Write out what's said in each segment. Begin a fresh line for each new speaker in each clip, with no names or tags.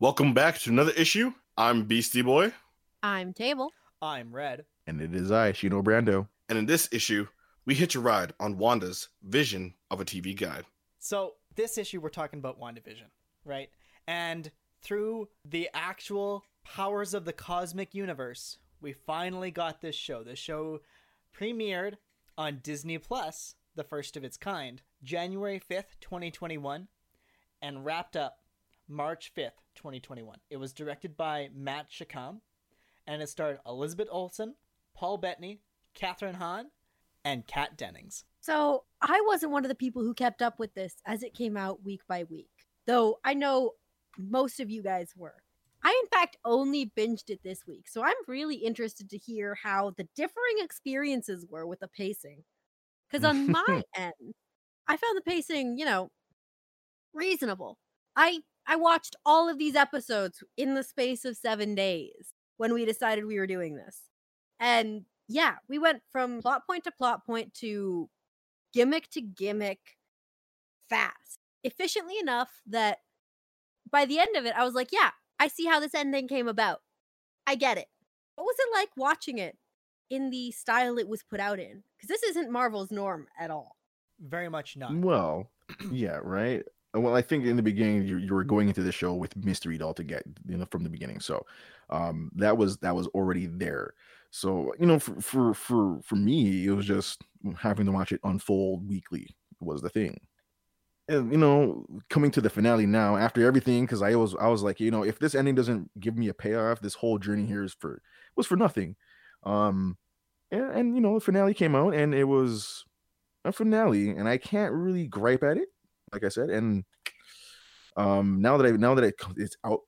Welcome back to another issue. I'm Beastie Boy,
I'm Table.
I'm Red.
And it is I, Shino Brando.
and in this issue, we hitch a ride on Wanda's vision of a TV guide.
So, this issue we're talking about WandaVision, right? And through the actual powers of the cosmic universe, we finally got this show. This show premiered on Disney Plus, the first of its kind, January 5th, 2021, and wrapped up March 5th, 2021. It was directed by Matt Shakman, and it starred Elizabeth Olsen, Paul Bettany, Kathryn Hahn, and Kat Dennings.
So I wasn't one of the people who kept up with this as it came out week by week, though I know most of you guys were. I, in fact, only binged it this week, so I'm really interested to hear how the differing experiences were with the pacing. Because on my end, I found the pacing, you know, reasonable. I I watched all of these episodes in the space of seven days when we decided we were doing this, and yeah, we went from plot point to plot point to gimmick to gimmick fast, efficiently enough that by the end of it, I was like, yeah, I see how this ending came about. I get it. What was it like watching it in the style it was put out in? Because this isn't Marvel's norm at all.
Very much not.
Well, yeah, right. Well, I think in the beginning you, you were going into the show with mystery doll to get you know from the beginning, so um, that was that was already there. So you know, for for for for me, it was just having to watch it unfold weekly was the thing. And you know, coming to the finale now after everything, because I was I was like, you know, if this ending doesn't give me a payoff, this whole journey here is for was for nothing. Um, and, and you know, the finale came out and it was a finale, and I can't really gripe at it, like I said. And um, now that I now that it, it's out,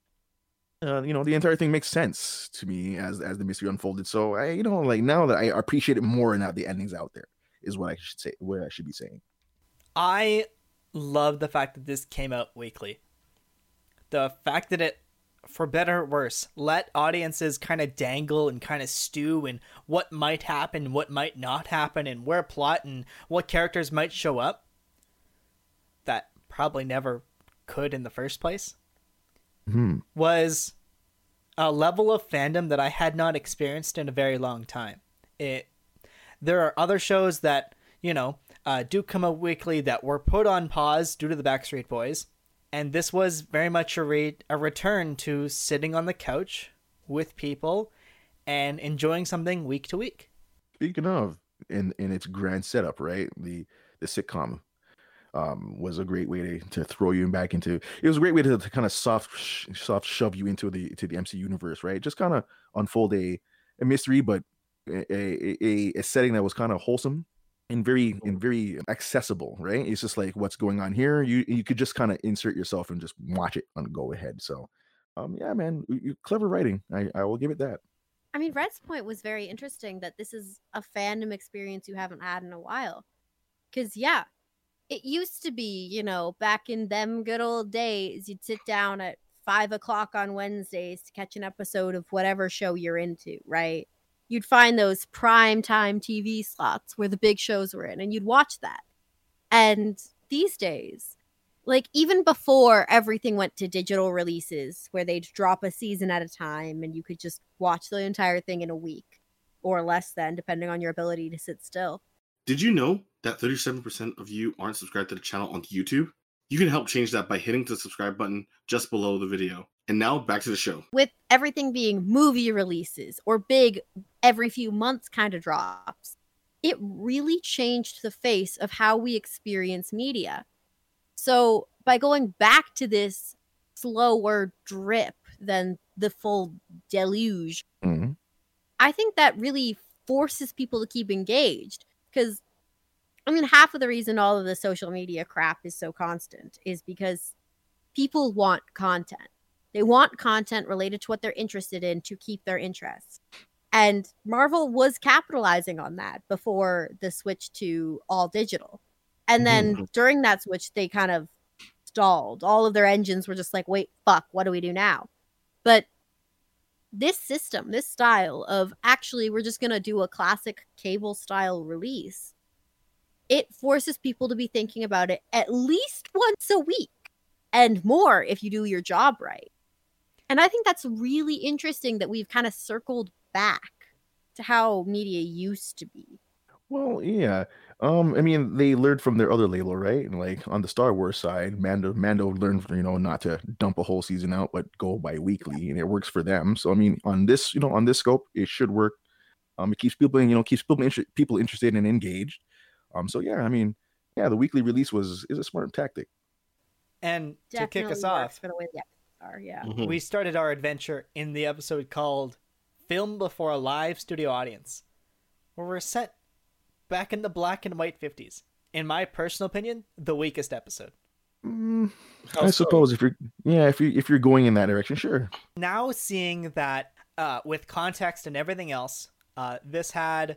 uh, you know, the entire thing makes sense to me as as the mystery unfolded. So I, you know, like now that I appreciate it more and now the ending's out there is what I should say, what I should be saying.
I love the fact that this came out weekly. The fact that it, for better or worse, let audiences kind of dangle and kind of stew in what might happen, what might not happen, and where plot and what characters might show up. That probably never could in the first place.
Hmm.
Was a level of fandom that I had not experienced in a very long time. It there are other shows that you know uh, do come out weekly that were put on pause due to the Backstreet Boys, and this was very much a re- a return to sitting on the couch with people and enjoying something week to week.
Speaking of, in in its grand setup, right? The the sitcom um was a great way to, to throw you back into it was a great way to, to kind of soft sh- soft shove you into the to the MC universe, right? Just kind of unfold a a mystery, but a, a, a, setting that was kind of wholesome and very and very accessible, right? It's just like what's going on here. You you could just kind of insert yourself and just watch it and go ahead. So, um, yeah, man, you, you- clever writing. I I will give it that.
I mean, Red's point was very interesting that this is a fandom experience you haven't had in a while. Because, yeah, it used to be, you know, back in them good old days, you'd sit down at five o'clock on Wednesdays to catch an episode of whatever show you're into, right? You'd find those prime time TV slots where the big shows were in, and you'd watch that. And these days, like even before everything went to digital releases where they'd drop a season at a time and you could just watch the entire thing in a week or less than depending on your ability to sit still
Did you know that 37% of you aren't subscribed to the channel on YouTube? You can help change that by hitting the subscribe button just below the video. And now back to the show.
with everything being movie releases or big every few months kind of drops it really changed the face of how we experience media so by going back to this slower drip than the full deluge
Mhm.
I think that really forces people to keep engaged because I mean half of the reason all of the social media crap is so constant is because people want content. They want content related to what they're interested in to keep their interest. And Marvel was capitalizing on that before the switch to all digital. And then mm-hmm. during that switch they kind of stalled. All of their engines were just like, "Wait, fuck, what do we do now?" But this system, this style of actually we're just going to do a classic cable style release, it forces people to be thinking about it at least once a week and more if you do your job right. And I think that's really interesting that we've kind of circled back to how media used to be.
Well, yeah. Um, I mean, they learned from their other label, right? And like on the Star Wars side, Mando Mando learned, you know, not to dump a whole season out, but go bi-weekly, and it works for them. So I mean, on this, you know, on this scope, it should work. Um, it keeps people, you know, keeps people inter- people interested and engaged. Um, so yeah, I mean, yeah, the weekly release was is a smart tactic.
And to kick us off,
for the way the are, yeah.
Mhm.
we started our adventure in the episode called Film Before a Live Studio Audience, where we're set back in the black and white 50s. In my personal opinion, the weakest episode.
Mm, I
so?
suppose if you're, yeah, if you if you're going in that direction, sure.
Now seeing that uh, with context and everything else, uh, this had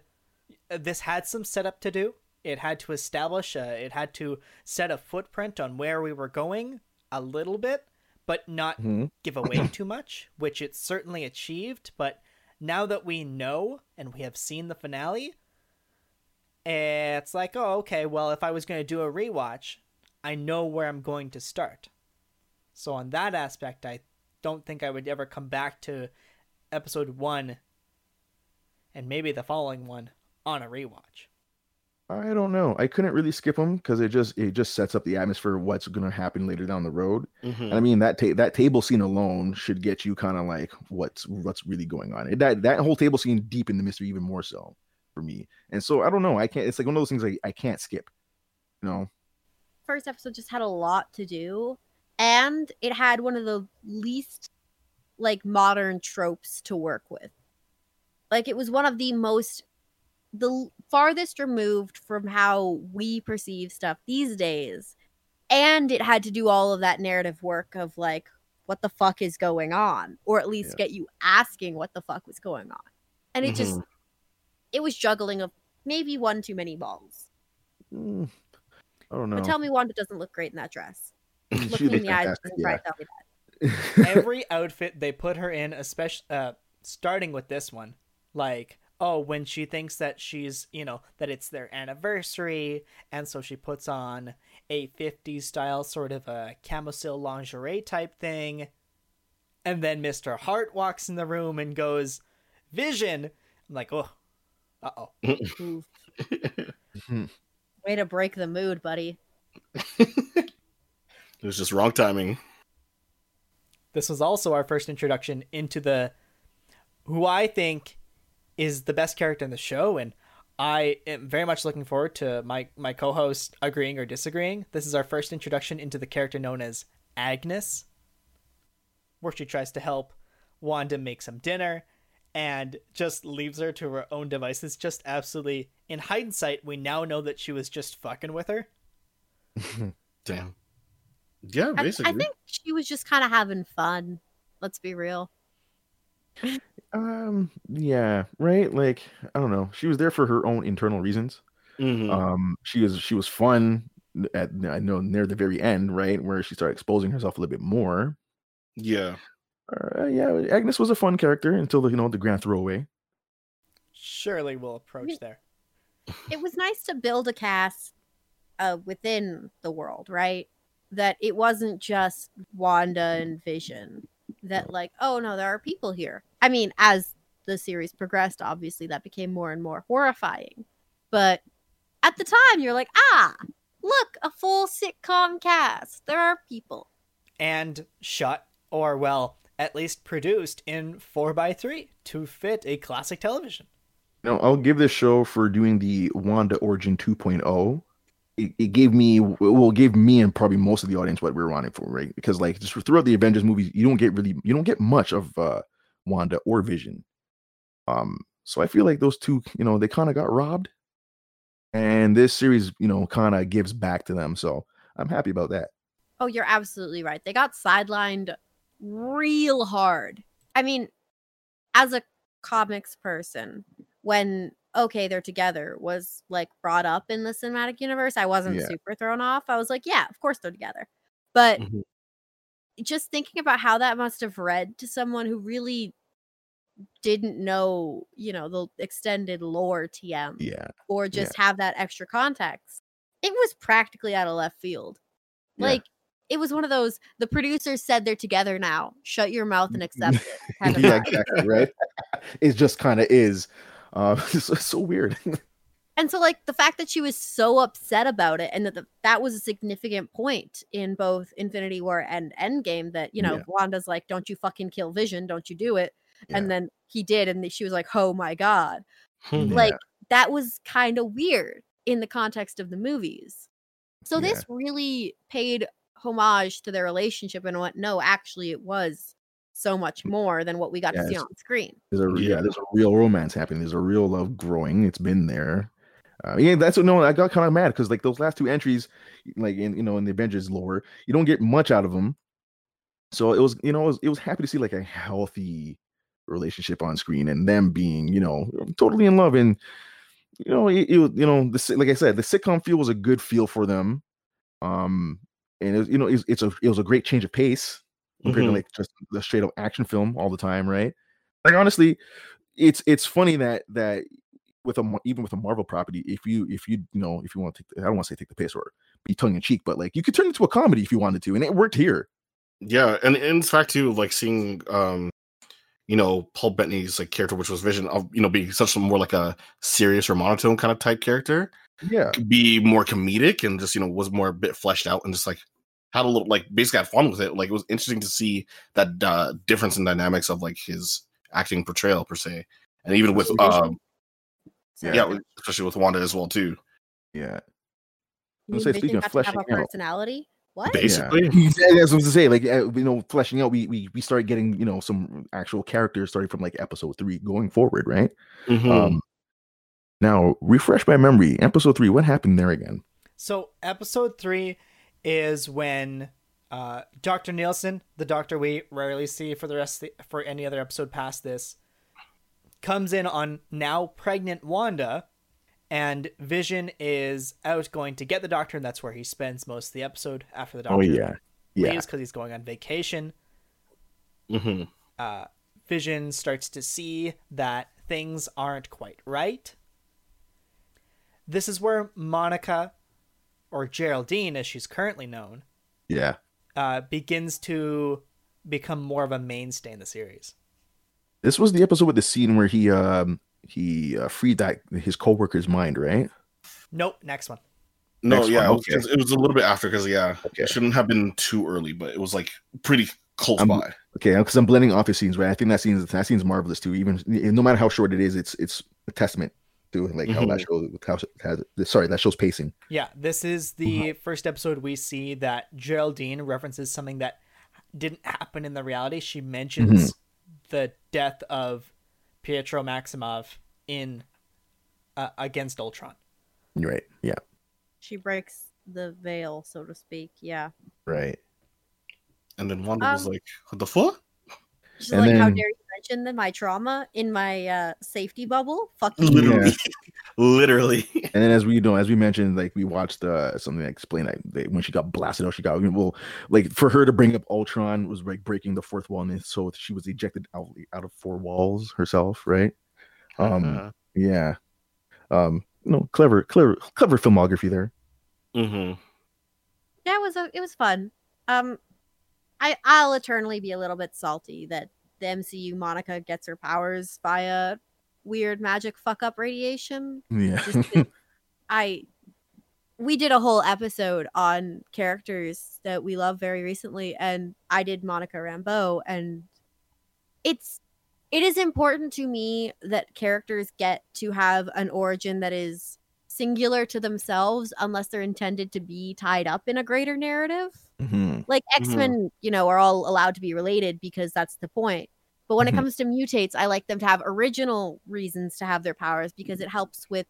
this had some setup to do. It had to establish, a, it had to set a footprint on where we were going a little bit, but not
Mhm.
give away too much, which it certainly achieved. But now that we know and we have seen the finale, it's like, oh, okay, well, if I was going to do a rewatch, I know where I'm going to start. So, on that aspect, I don't think I would ever come back to episode one and maybe the following one on a rewatch.
I don't know. I couldn't really skip them because it just it just sets up the atmosphere of what's going to happen later down the road.
Mhm.
And I mean that ta- that table scene alone should get you kind of like what's what's really going on. It, that that whole table scene deepened the mystery even more so for me. And so I don't know. I can't. It's like one of those things I, I can't skip. You know.
First episode just had a lot to do, and it had one of the least like modern tropes to work with. Like it was one of the most the farthest removed from how we perceive stuff these days. And it had to do all of that narrative work of like what the fuck is going on or at least
Yeah.
get you asking what the fuck was going on. And it just mm-hmm. It was juggling of maybe one too many balls.
Mm, I don't know.
But tell me Wanda doesn't look great in that dress. Look
She
me in
looked
the eyes
yeah.
right tell me that.
Every outfit they put her in, especially uh, starting with this one, like oh, when she thinks that she's you know that it's their anniversary, and so she puts on a 50s style sort of a camisole lingerie type thing, and then Mister Hart walks in the room and goes, "Vision." I'm like, oh, uh oh.
Way to break the mood, buddy.
it was just wrong timing.
This was also our first introduction into the who I think is the best character in the show, and I am very much looking forward to my my co-host agreeing or disagreeing. This is our first introduction into the character known as Agnes, where she tries to help Wanda make some dinner and just leaves her to her own devices. Just absolutely, in hindsight, we now know that she was just fucking with her.
Damn. Yeah,
I, I think she was just kind of having fun. Let's be real.
um. Yeah. Right. Like I don't know. She was there for her own internal reasons.
Mhm.
Um. She was she was fun at I know near the very end, right, where she started exposing herself a little bit more.
yeah.
Uh, yeah, Agnes was a fun character until the you know the grand throwaway.
Surely we'll approach
Yeah.
there.
It was nice to build a cast uh, within the world, right? That it wasn't just Wanda and Vision. That like, oh no, there are people here. I mean, as the series progressed, obviously that became more and more horrifying. But at the time, you're like, ah, look, a full sitcom cast. There are people.
and shut or well at least produced in 4x3 to fit a classic television
No, I'll give this show for doing the Wanda Origin 2.0. It, it gave me, well, it gave me and probably most of the audience what we were wanting for, right? Because like just throughout the Avengers movies, you don't get really, you don't get much of uh, Wanda or Vision. Um, so I feel like those two, you know, they kind of got robbed, and this series, you know, kind of gives back to them. So I'm happy about that.
Oh, you're absolutely right. They got sidelined real hard. I mean, as a comics person, when okay, they're together was like brought up in the cinematic universe, I wasn't
Yeah.
super thrown off. I was like, yeah, of course they're together. But
Mhm.
just thinking about how that must have read to someone who really didn't know, you know, the extended lore TM
Yeah,
or just have that extra context. It was practically out of left field.
Yeah.
Like it was one of those the producers said they're together now. Shut your mouth and accept it. kind of
yeah, exactly, right? it just kind of is. Uh, it's, it's so weird.
And so, like the fact that she was so upset about it, and that the, that was a significant point in both Infinity War and Endgame. That you know,
Yeah.
Wanda's like, "Don't you fucking kill Vision? Don't you do it?"
Yeah.
And then he did, and she was like, "Oh my god!"
Hmm.
Yeah.
Like that was kind of weird in the context of the movies. So
Yeah.
this really paid homage to their relationship and what no, actually, it was so much more than what we got to see on screen.
There's a
Yeah.
yeah. there's a real romance happening. There's a real love growing. It's been there. Uh, yeah, that's what no, I got kind of mad because like those last two entries, like in you know in the Avengers lore, you don't get much out of them. So it was you know it was, it was happy to see like a healthy relationship on screen and them being you know totally in love and you know it, it you know the like I said the sitcom feel was a good feel for them. Um, and it was, you know it's, it's a it was a great change of pace compared
Mhm.
to like just the straight up action film all the time, right? Like honestly, it's it's funny that that with a even with a Marvel property, if you if you you know if you want to take the, I don't want to say take the piss or be tongue in cheek, but like you could turn it into a comedy if you wanted to, and it worked here.
Yeah, and in fact too, like seeing um, you know, Paul Bettany's like character, which was Vision, of you know, being such a more like a serious or monotone kind of type character,
Yeah,
be more comedic and just you know was more a bit fleshed out and just like had a little like basically had fun with it. Like it was interesting to see that uh, difference in dynamics of like his acting portrayal per se, and even with um,
So
yeah, especially with Wanda as well too.
yeah.
you
say,
mean
speaking of
have
fleshing
a
out-
personality. What?
Basically,
Yeah, that's what I was to say. Like uh, you know, fleshing out, we we we started getting you know some actual characters starting from like episode three going forward, right?
Mhm.
Um, now refresh my memory. Episode three, what happened there again?
So episode three is when uh, Dr. Nielsen, the doctor we rarely see for the rest of the, for any other episode past this, comes in on now pregnant Wanda, and Vision is out going to get the doctor, and that's where he spends most of the episode after the doctor
Oh yeah, yeah,
leaves because he's going on vacation.
Mhm.
uh, Vision starts to see that things aren't quite right. This is where Monica, or Geraldine as she's currently known,
yeah.
uh, begins to become more of a mainstay in the series.
This was the episode with the scene where he um he uh, freed that his coworker's mind, right?
Nope, next one.
No,
Next
yeah,
one,
it was,
okay.
it was a little bit after because yeah,
Okay.
it shouldn't have been too early, but it was like pretty close
Um,
by.
Okay, because I'm blending off the scenes, right? I think that scene that scene's marvelous too. Even no matter how short it is, it's it's a testament to like how that shows how has sorry that shows pacing.
Yeah, this is the first episode we see that Geraldine references something that didn't happen in the reality. She mentions the death of Pietro Maximoff in uh, Age of Ultron.
You're right. Yeah.
She breaks the veil, so to speak. Yeah.
Right.
And then Wanda was
Um,
like, "What the fuck?"
She's
And
like, how dare you mention that my trauma in my uh, safety bubble? Fuck you.
Literally, literally.
And then as we you know, as we mentioned, like we watched uh something that explained that when she got blasted out, she got well, like for her to bring up Ultron was like breaking the fourth wall, and so she was ejected out out of four walls herself, right? Um,
Uh,
yeah. Um, no, clever, clever, clever filmography there.
Mm-hmm.
Yeah, it was a, it was fun. Um, I I'll eternally be a little bit salty that the MCU Monica gets her powers via weird magic fuck up radiation.
Yeah.
Just I we did a whole episode on characters that we love very recently, and I did Monica Rambeau, and it's it is important to me that characters get to have an origin that is singular to themselves unless they're intended to be tied up in a greater narrative
Mhm.
like
Mhm.
x-men you know are all allowed to be related because that's the point but when
Mhm.
it comes to mutates i like them to have original reasons to have their powers because it helps with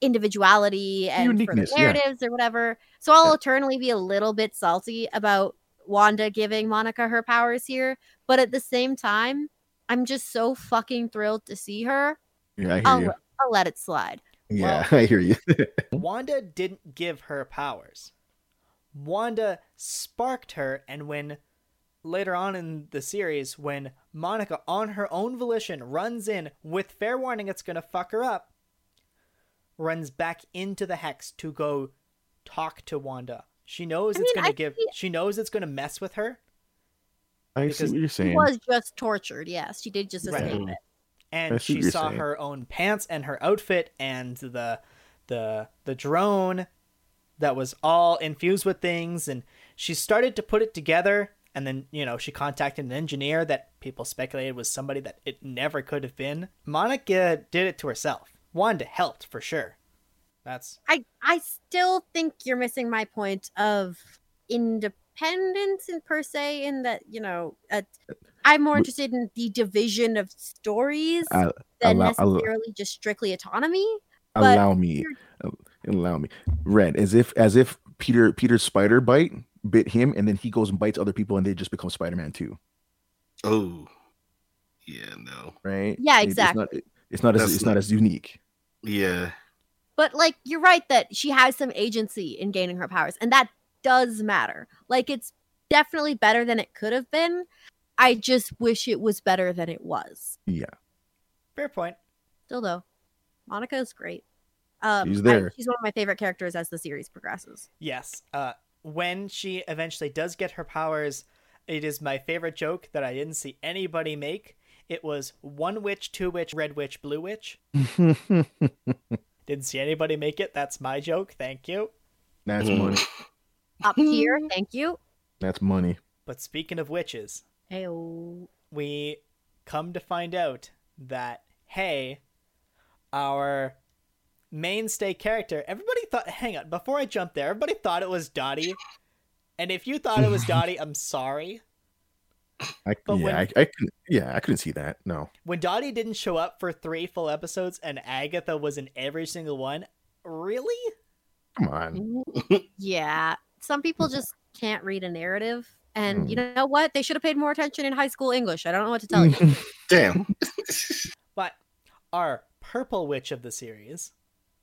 individuality and for the
Uniqueness, yeah.
narratives or whatever so i'll
Yeah.
eternally be a little bit salty about wanda giving monica her powers here but at the same time i'm just so fucking thrilled to see her
Yeah, I hear
I'll,
you.
I'll let it slide
Yeah, I hear you.
Wanda didn't give her powers. Wanda sparked her, and when later on in the series, when Monica, on her own volition, runs in with fair warning it's gonna fuck her up, runs back into the hex to go talk to Wanda She knows
I
it's
mean,
gonna
I
give.
see-
She knows it's gonna mess with her,
I see what you're
She
saying.
was just tortured. Yes, she did just
Right.
escape
Mhm.
it.
and she saw
saying.
her own pants and her outfit and the the the drone that was all infused with things and she started to put it together and then you know she contacted an engineer that people speculated was somebody that it never could have been monica did it to herself wanda helped for sure that's
I I still think you're missing my point of independence in per se. In that you know, uh, I'm more interested in the division of stories
Uh,
than
allow- allow-
necessarily just strictly autonomy. But
allow me uh, allow me red as if as if peter peter's spider bite bit him and then he goes and bites other people and they just become spider-man too
Oh, yeah, no,
Yeah,
right It- it's not,
exactly.
it- it's not as it's not
not-
as unique
yeah,
But like you're right that she has some agency in gaining her powers, and that does matter. Like it's definitely better than it could have been. I just wish it was better than it was.
yeah
fair point
Still though, Monica is great. Um,
She's
I-
there.
she's one of my favorite characters as the series progresses.
yes uh when she eventually does get her powers it is my favorite joke that i didn't see anybody make it was one witch two witch red witch blue witch Didn't see anybody make it. That's my joke. Thank you.
that's money
Up here, thank you.
that's money
But speaking of witches,
Heyo.
we come to find out that, hey, our mainstay character, everybody thought, hang on, before I jump there, everybody thought it was Dottie. And if you thought it was Dottie, I'm sorry.
I,
But
yeah,
when-
I, I couldn't, yeah, I couldn't see that. No,
When Dottie didn't show up for three full episodes and Agatha was in every single one, really?
come on.
Yeah, some people just can't read a narrative. And you
Mm.
know what? They should have paid more attention in high school English. I don't know what to tell you.
damn.
But our purple witch of the series,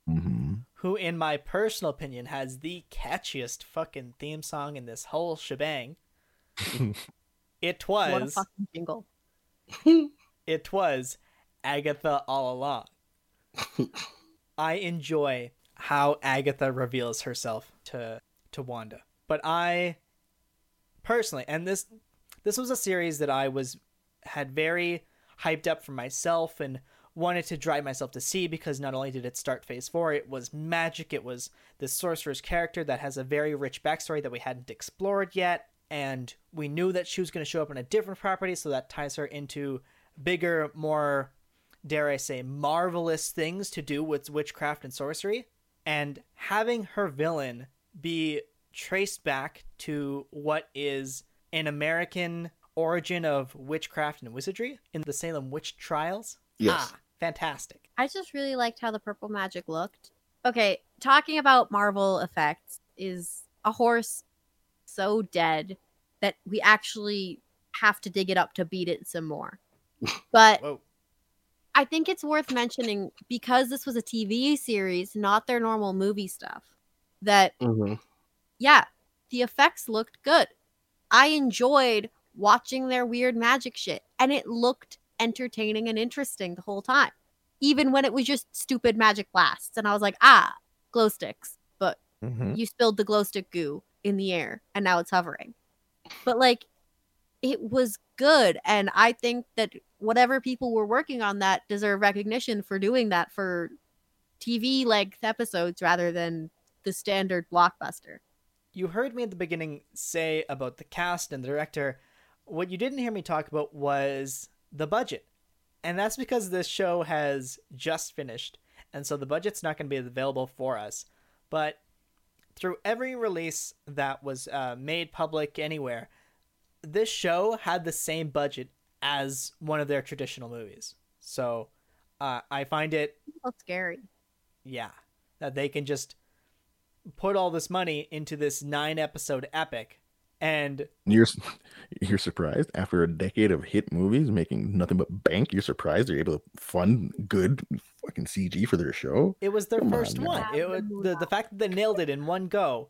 hmm
who in my personal opinion has the catchiest fucking theme song in this whole shebang. it
what a
was
fucking jingle.
it was Agatha all along. I enjoy how Agatha reveals herself to to Wanda. But I personally and this this was a series that I was had very hyped up for myself and wanted to drive myself to see because not only did it start phase four, it was magic, it was this sorcerer's character that has a very rich backstory that we hadn't explored yet, and we knew that she was going to show up in a different property, so that ties her into bigger, more, dare I say, marvelous things to do with witchcraft and sorcery. And having her villain be traced back to what is an American origin of witchcraft and wizardry in the Salem witch trials.
Yes.
Ah, fantastic.
I just really liked how the purple magic looked. Okay, talking about Marvel effects is a horse so dead that we actually have to dig it up to beat it some more. But
Whoa.
I think it's worth mentioning because this was a TV series, not their normal movie stuff, that
Mhm.
yeah, the effects looked good. I enjoyed watching their weird magic shit, and it looked entertaining and interesting the whole time, even when it was just stupid magic blasts. And I was like, ah, glow sticks, but
Mhm.
you spilled the glow stick goo in the air, and now it's hovering. But like, it was good, and I think that whatever people were working on that deserve recognition for doing that for TV length episodes rather than the standard blockbuster.
You heard me at the beginning say about the cast and the director. What you didn't hear me talk about was the budget. And that's because this show has just finished. And so the budget's not going to be available for us. But through every release that was uh, made public anywhere, this show had the same budget as one of their traditional movies. So uh, I find it
That's scary.
yeah that they can just put all this money into this nine episode epic and
You're you're surprised after a decade of hit movies making nothing but bank. You're surprised they're able to fund good fucking CG for their show.
it was their
Come
first
man.
one it was the, the fact that they nailed it in one go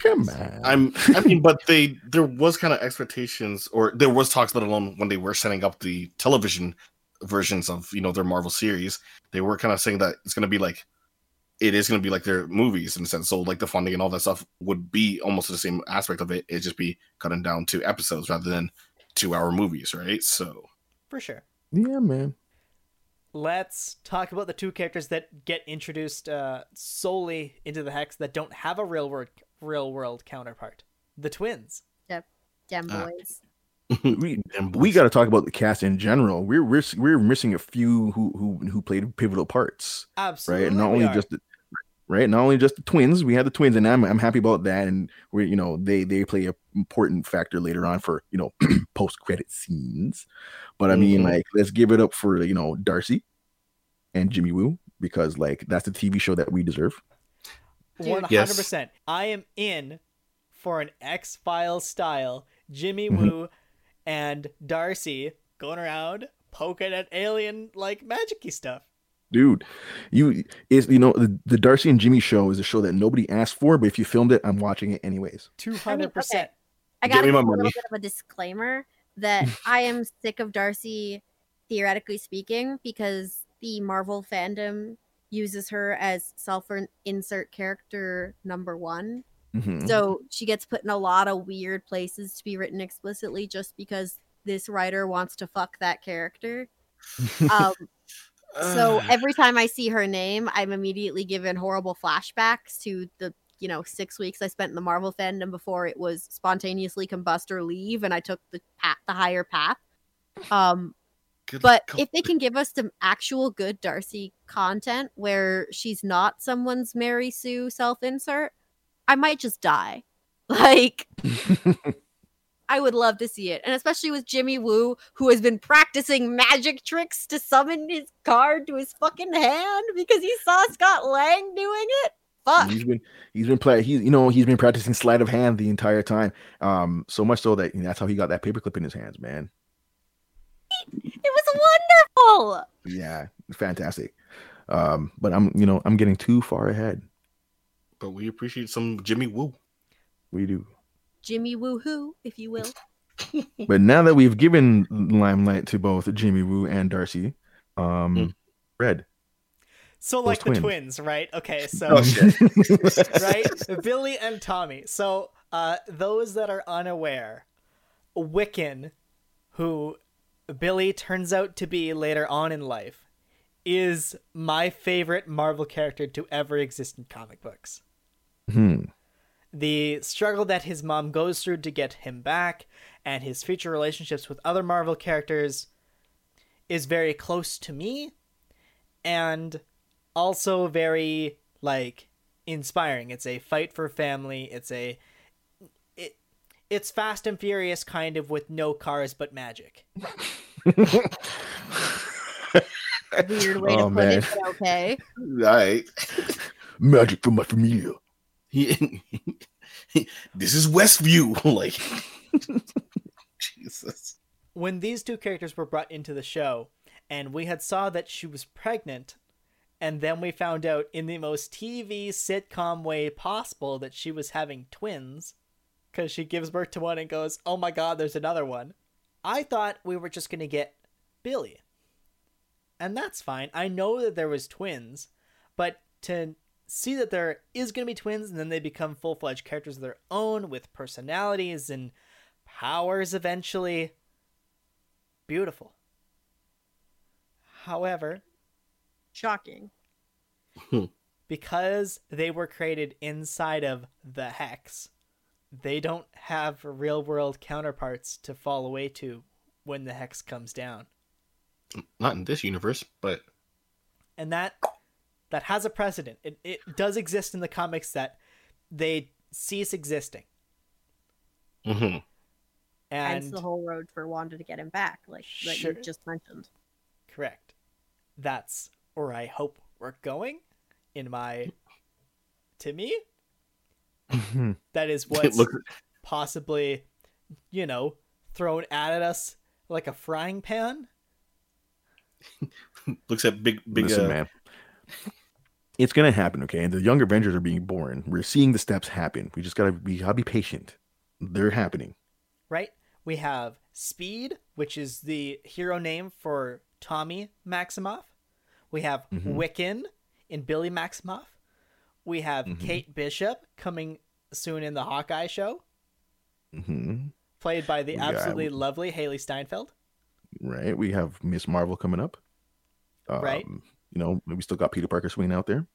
Come on.
I'm. I mean, but they there was kind of expectations, or there was talks, let alone when they were setting up the television versions of you know their Marvel series, they were kind of saying that it's going to be like it is going to be like their movies in a sense. So like the funding and all that stuff would be almost the same aspect of it. It'd just be cutting down to episodes rather than two hour movies, right? So
For sure.
Yeah, man.
Let's talk about the two characters that get introduced uh, solely into the hex that don't have a real world real world counterpart. The twins.
Dem
Ah.
boys.
we we got to talk about the cast in general. We're we're we're missing a few who who who played pivotal parts,
Absolutely.
right? And not only
are.
just the, right, not only just the twins. We had the twins, and I'm I'm happy about that. And we you know they they play a important factor later on for you know post credit scenes. But I mean,
Mhm.
like, let's give it up for you know Darcy and Jimmy Woo because like that's the TV show that we deserve.
One hundred percent. I am in for an X Files style Jimmy
Mhm.
Woo and Darcy going around poking at alien like magicy stuff.
Dude you is you know the, the darcy and jimmy show is a show that nobody asked for but if you filmed it i'm watching it anyways
Two hundred percent.
I
Get
got to
me
give
my
a little bit of a disclaimer that I am sick of Darcy, theoretically speaking, because the Marvel fandom uses her as self-insert character number one.
Mhm.
So she gets put in a lot of weird places to be written explicitly just because this writer wants to fuck that character. Um, so every time I see her name, I'm immediately given horrible flashbacks to the you know six weeks I spent in the Marvel fandom before it was spontaneously combust or leave, and I took the path, the higher path. Um,
Good
but
God.
if they can give us some actual good Darcy content where she's not someone's Mary Sue self-insert, I might just die. Like I would love to see it. And especially with Jimmy Woo, who has been practicing magic tricks to summon his card to his fucking hand because he saw Scott Lang doing it. Fuck.
he's been he's been playing he's you know he's been practicing sleight of hand the entire time um so much so that you know, that's how he got that paperclip in his hands man
It was wonderful.
yeah fantastic um but i'm you know i'm getting too far ahead
but we appreciate some Jimmy Woo.
we do
Jimmy Woo hoo, if you will.
but now that we've given limelight to both jimmy woo and darcy um
Mm.
red
So like the
twins.
twins, right? Okay, so
Oh,
right? Billy and Tommy. So, uh, those that are unaware, Wiccan, who Billy turns out to be later on in life, is my favorite Marvel character to ever exist in comic books.
Hmm.
The struggle that his mom goes through to get him back, and his future relationships with other Marvel characters, is very close to me, and also very like inspiring. It's a fight for family. It's a it it's Fast and Furious kind of with no cars but magic.
Weird way to
Oh,
put
man.
it, but okay.
right.
magic for my familia
This is Westview. like Jesus.
When these two characters were brought into the show and we had saw that she was pregnant and then we found out in the most TV sitcom way possible that she was having twins cuz she gives birth to one and goes, "Oh my god, there's another one." I thought we were just to get Billy. And that's fine. I know that there was twins, but to see that there is going to be twins and then they become full-fledged characters of their own with personalities and powers eventually beautiful. However,
Shocking. Hmm.
because they were created inside of the hex, they don't have real world counterparts to fall away to when the hex comes down.
Not in this universe, but
And that that has a precedent. It it does exist in the comics that they cease existing.
mhm.
Hence
And
the whole road for Wanda to get him back, like that
Sure.
you just mentioned.
correct. That's where I hope we're going in my to me that is
it
what's
looks
possibly, you know, thrown at us like a frying pan.
looks at big big
Listen,
uh,
man. It's gonna happen, okay? And the young Avengers are being born. We're seeing the steps happen. We just gotta we gotta be patient. They're happening.
right? We have Speed, which is the hero name for Tommy Maximoff. We have
Mhm.
Wiccan in Billy Maximoff. we have
Mhm.
Kate Bishop coming soon in the Hawkeye show,
hmm
played by the
I
absolutely
would-
lovely Hailee Steinfeld.
Right. We have Miss Marvel coming up. Um,
Right.
You know, we still got Peter Parker swinging out there.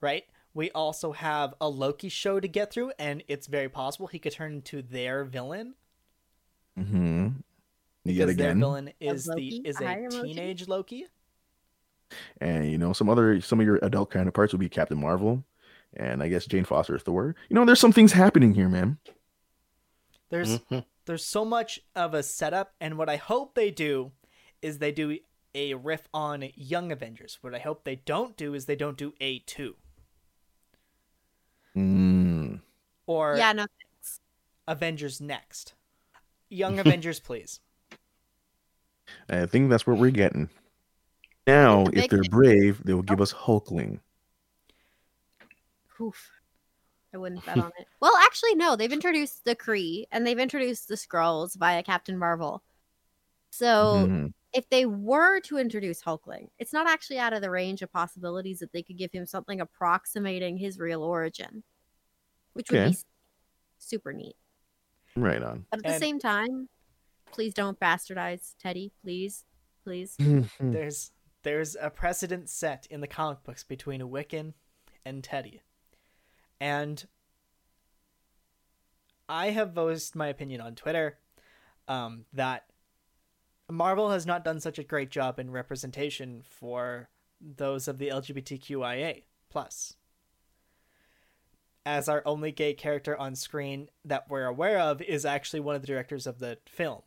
right? We also have a Loki show to get through, and it's very possible he could turn into their villain
Mm-hmm. Yet
because their
again,
villain is the is
Hi,
a teenage Loki.
and you know some other some of your adult counterparts will be Captain Marvel, and I guess Jane Foster Thor. You know, there's some things happening here, man.
There's
Mhm.
there's so much of a setup, and what I hope they do is they do a riff on Young Avengers. What I hope they don't do is they don't do A two
Mm.
or
yeah, no.
Avengers next. Young Avengers, please.
I think that's what we're getting. Now,
It's a
if they're
thing.
brave, they will give us Hulkling.
Oof. I wouldn't bet on it. Well, actually, no. They've introduced the Kree and they've introduced the Skrulls via Captain Marvel. So
Mhm.
If they were to introduce Hulkling, it's not actually out of the range of possibilities that they could give him something approximating his real origin, which would
Okay.
be super neat.
Right on.
But at the same time, please don't bastardize Teddy, please, please.
There's there's a precedent set in the comic books between Wiccan and Teddy. And I have voiced my opinion on Twitter um, that Marvel has not done such a great job in representation for those of the LGBTQIA plus. As our only gay character on screen that we're aware of is actually one of the directors of the film.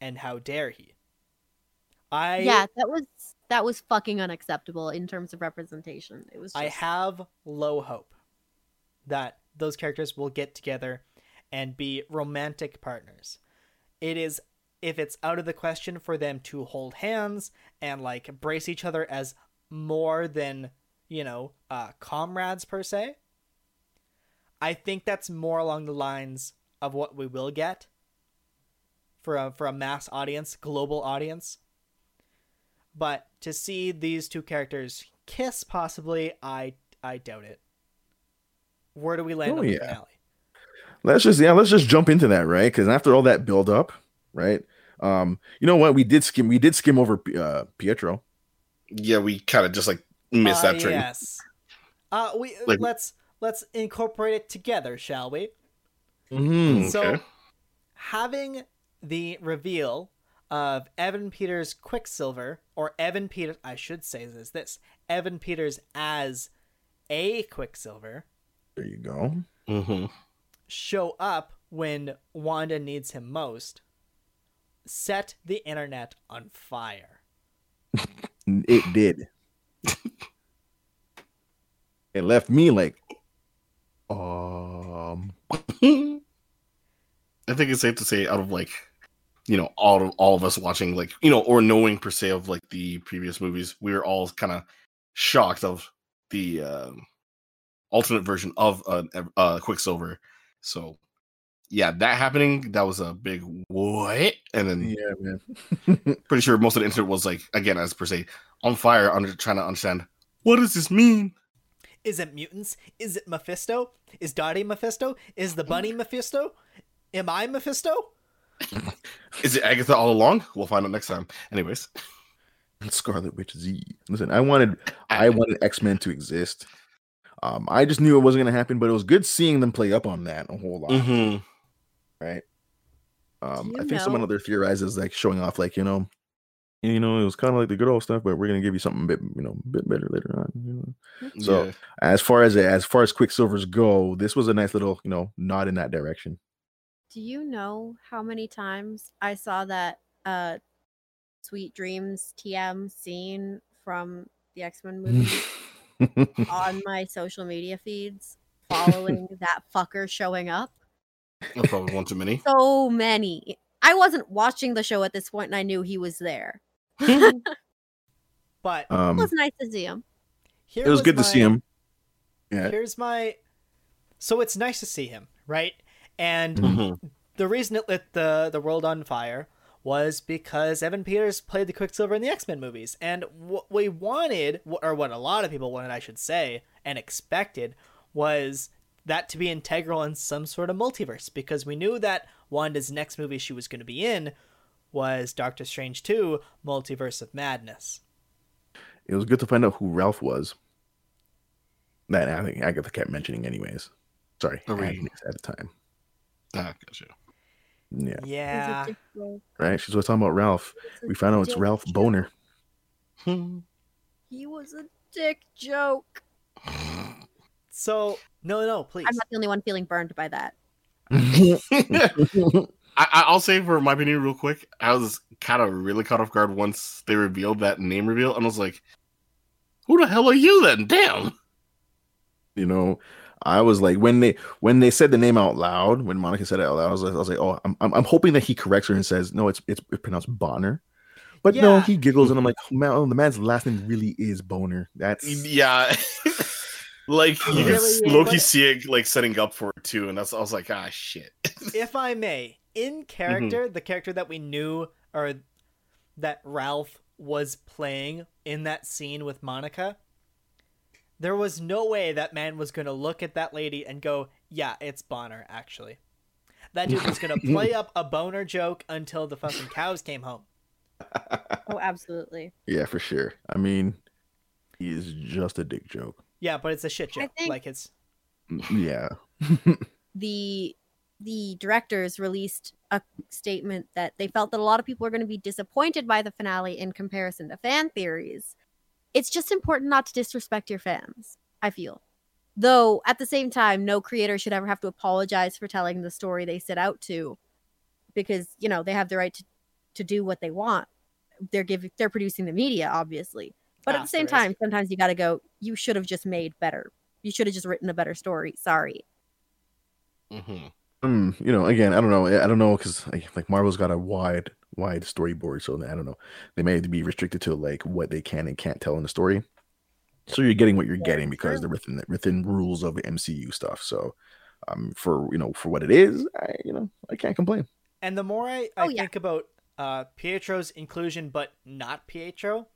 And how dare he? I
yeah, that was that was fucking unacceptable in terms of representation. It was just
I have low hope that those characters will get together and be romantic partners. It is if it's out of the question for them to hold hands and like brace each other as more than, you know, uh comrades per se. I think that's more along the lines of what we will get for a for a mass audience, global audience. But to see these two characters kiss, possibly, I I doubt it. Where do we land
Oh,
on the
yeah.
finale?
Let's just yeah, let's just jump into that, right? Because after all that build up, right? Um, you know what? We did skim. We did skim over uh, Pietro.
Yeah, we kind of just like missed
Uh,
that train.
Yes. Uh, we
Like-
let's let's incorporate it together, shall we?
Mm-hmm.
So,
Okay.
having the reveal of Evan Peters Quicksilver, or Evan Peters, I should say is this Evan Peters as a Quicksilver,
There you go.
Mm hmm
show up when Wanda needs him most, set the internet on fire.
It did. it left me like, um,
I think it's safe to say, out of like, you know, all of all of us watching, like, you know, or knowing per se of like the previous movies, we were all kind of shocked of the um alternate version of uh, uh, Quicksilver. So, yeah, that happening, that was a big what, and then
yeah, man.
pretty sure most of the internet was like, again, as per se, on fire, under trying to understand what does this mean.
Is it mutants? Is it Mephisto? Is Dottie Mephisto? Is the bunny Mephisto? Am I Mephisto?
Is it Agatha all along? We'll find out next time. Anyways,
Scarlet Witch Z. Listen, I wanted, I wanted X Men to exist. Um, I just knew it wasn't gonna happen, but it was good seeing them play up on that a whole lot,
Mhm.
Right? Um, I think someone
know-
out there theorizes like showing off, like you know, you know, it was kind of like the good old stuff, but we're gonna give you something a bit, you know, a bit better later on. You know? So-
Yeah.
As far as as far as Quicksilvers go, this was a nice little, you know, nod in that direction.
Do you know how many times I saw that uh Sweet Dreams TM scene from the X-Men movie on my social media feeds following that fucker showing up?
That's probably one too many.
So many. I wasn't watching the show at this point and I knew he was there.
But
um, it
was nice to see him.
here
it was good to see him. Yeah.
Here's my. So it's nice to see him, right? And
Mhm.
the reason it lit the the world on fire was because Evan Peters played the Quicksilver in the X Men movies, and what we wanted, or what a lot of people wanted, I should say, and expected was that to be integral in some sort of multiverse because we knew that Wanda's next movie she was going to be in was Doctor Strange 2 Multiverse of Madness.
It was good to find out who Ralph was. That I think Agatha kept mentioning, anyways. Sorry, Agnes at the time.
Ah, gotcha.
Yeah,
It was a
Yeah.
dick
right. She's always talking about Ralph.
It was a
We found out it's Ralph
joke.
Boner.
Hmm.
He was a dick joke.
So, no, no, please.
I'm not the only one feeling burned by that.
I, I- I'll say for my opinion, real quick, I was kind of really caught off guard once they revealed that name reveal, and I was like, "Who the hell are you then?" Damn.
you know, I was like when they when they said the name out loud, when Monica said it out loud, I was like, I was like, oh, I'm I'm, I'm hoping that he corrects her and says, no, it's it's pronounced Bonner. But no, he giggles and I'm like, man, oh, the man's last name really is Boner. That's
Yeah. like you can
Really,
low key
but-
see it like setting up for it too, and that's I was like, ah, shit.
if I may, in character, the character that we knew or that Ralph was playing in that scene with Monica, there was no way that man was going to look at that lady and go, "Yeah, it's Bonner." Actually, that dude was going to play up a boner joke until the fucking cows came home.
Oh, absolutely.
yeah, for sure. I mean, he is just a dick joke.
Yeah, but it's a shit show.
think-
Like it's
Mm, Yeah.
The the directors released a statement that they felt that a lot of people are going to be disappointed by the finale in comparison to fan theories. It's just important not to disrespect your fans, I feel. Though at the same time, no creator should ever have to apologize for telling the story they set out to because, you know, they have the right to, to do what they want. They're giving they're producing the media, obviously. But at the same time, sometimes you gotta go, you should have just made better. You should have just written a better story. Sorry.
Mhm.
Mm, you know, again, I don't know. I don't know because like, like Marvel's got a wide, wide storyboard, so I don't know. They may be restricted to like what they can and can't tell in the story. So you're getting what you're
Yeah,
getting because
true.
they're within the, within rules of the MCU stuff. So, um, for you know, for what it is, I you know, I can't complain.
And the more I, I
Oh, yeah.
think about uh, Pietro's inclusion, but not Pietro,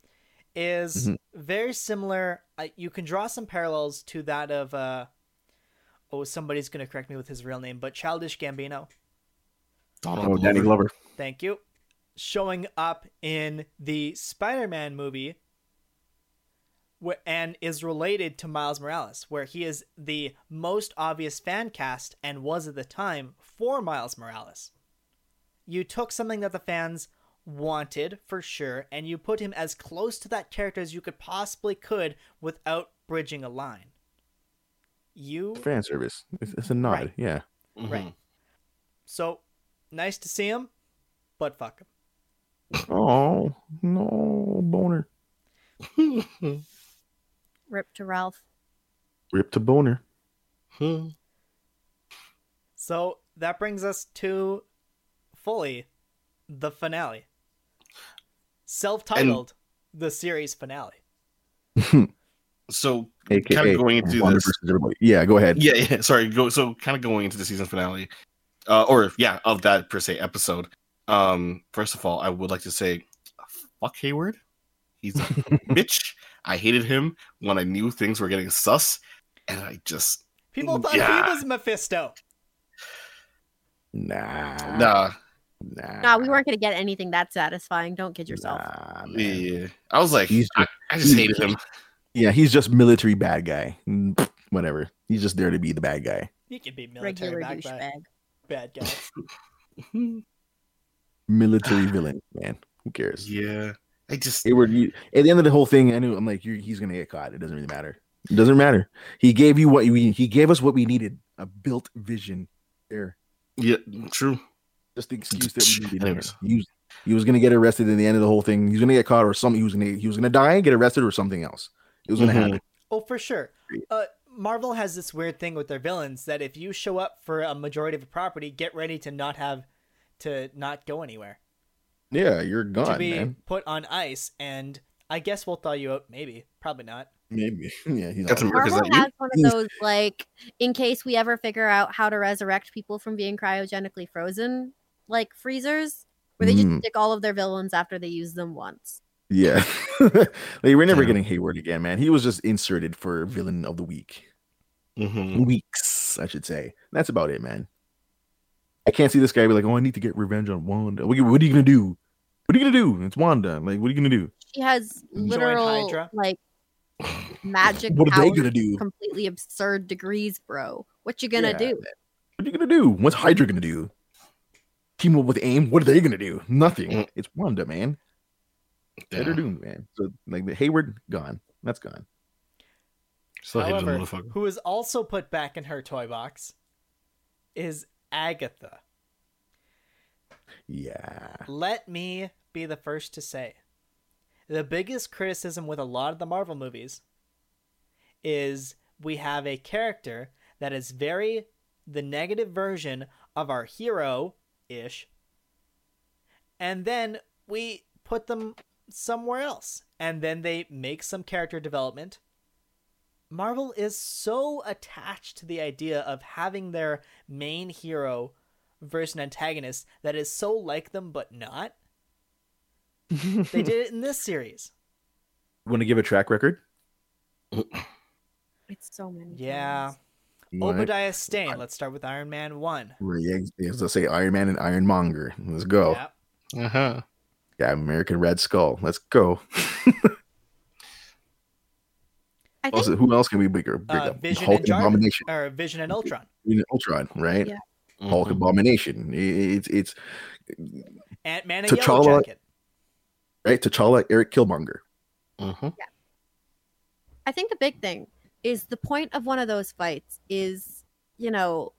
is
Mhm.
very similar. Uh, you can draw some parallels to that of, uh, oh, somebody's going to correct me with his real name, but Childish Gambino.
Donald
Oh, Danny
Glover.
Glover.
Thank you. Showing up in the Spider Man movie wh- and is related to Miles Morales, where he is the most obvious fan cast and was at the time for Miles Morales. You took something that the fans wanted for sure, and you put him as close to that character as you could possibly could without bridging a line. You
Fan service. It's, it's a nod.
Right.
Yeah.
Mhm.
Right. so nice to see him, but fuck him.
Oh no, boner.
Rip to Ralph.
Rip to boner.
So that brings us to fully the finale. Self titled the series finale.
so
AKA
kind of going into
Wanda
this.
Yeah, go ahead.
Yeah, yeah. Sorry. Go. So kind of going into the season finale, uh, or yeah, of that per se episode. Um, first of all, I would like to say, fuck Hayward. He's a bitch. I hated him when I knew things were getting sus, and I just
People thought
Yeah.
he was Mephisto.
Nah.
nah.
Nah.
No, we weren't going to get anything that satisfying. Don't kid yourself.
Nah, man.
Yeah, I was like,
He's
I, I just hated him.
Yeah, he's just military bad guy. Mm, Whatever. He's just there to be the bad guy.
He could be military
Regular
bad, guy,
douchebag.
bad guy.
Military villain, man. Who cares?
yeah, I just
Hayward, you, at the end of the whole thing, I knew I'm like, you he's gonna get caught. It doesn't really matter. It doesn't matter. He gave you what we he gave us what we needed. A built vision. There.
yeah, true.
Just the excuse that we needed.
Anyways.
He was, he was gonna get arrested in the end of the whole thing. He was gonna get caught or something. He was gonna he was gonna die, and get arrested, or something else. It was gonna
Mhm.
happen.
Oh, for sure. Uh, Marvel has this weird thing with their villains that if you show up for a majority of a property, get ready to not have to not go anywhere.
Yeah, you're gone.
to be
man.
put on ice, and I guess we'll thaw you out. Maybe, probably not.
Maybe. Yeah, he's
That's
not-
a- Mark, is
Marvel
that you?
has one of those like, in case we ever figure out how to resurrect people from being cryogenically frozen, like freezers, where they
Mm.
just stick all of their villains after they use them once.
Yeah, like we're never
Yeah.
getting Hayward again, man. He was just inserted for villain of the week,
Mhm.
weeks, I should say. That's about it, man. I can't see this guy be like, "Oh, I need to get revenge on Wanda." What, what are you gonna do? What are you gonna do? It's Wanda. Like, what are you gonna do?
She has
Join
literal
Hydra.
like magic
What are they gonna do?
completely absurd degrees, bro. What you gonna
Yeah,
do?
What are you gonna do? What's Hydra gonna do? Team up with AIM? What are they gonna do? Nothing.
Mm.
It's Wanda, man.
Yeah.
They're doomed, man. So like the Hayward gone. That's gone.
Still
However, who is also put back in her toy box is Agatha.
Yeah.
Let me be the first to say the biggest criticism with a lot of the Marvel movies is we have a character that is very the negative version of our hero ish, and then we put them somewhere else, and then they make some character development. Marvel is so attached to the idea of having their main hero versus an antagonist that is so like them but not. They did it in this series.
Want to give a track record?
It's so many.
Yeah.
times.
You
Obadiah Stane. Let's start with Iron Man 1.
Right, yeah, as I say, Iron Man and Ironmonger. Let's go.
Yeah.
Uh-huh.
Yeah, American Red Skull. Let's go.
I think
Also, who else can we bigger? big
Uh,
up?
Vision
Hulk
and Jarvis.
Abomination.
Or Vision and Ultron.
Vision, Ultron, right?
Yeah.
Hulk
Mhm.
Abomination. It's it's
Ant Man and Yellow
T'Challa-
Jacket.
right. T'Challa, Erik Killmonger.
Mhm.
I think the big thing is the point of one of those fights is, you know,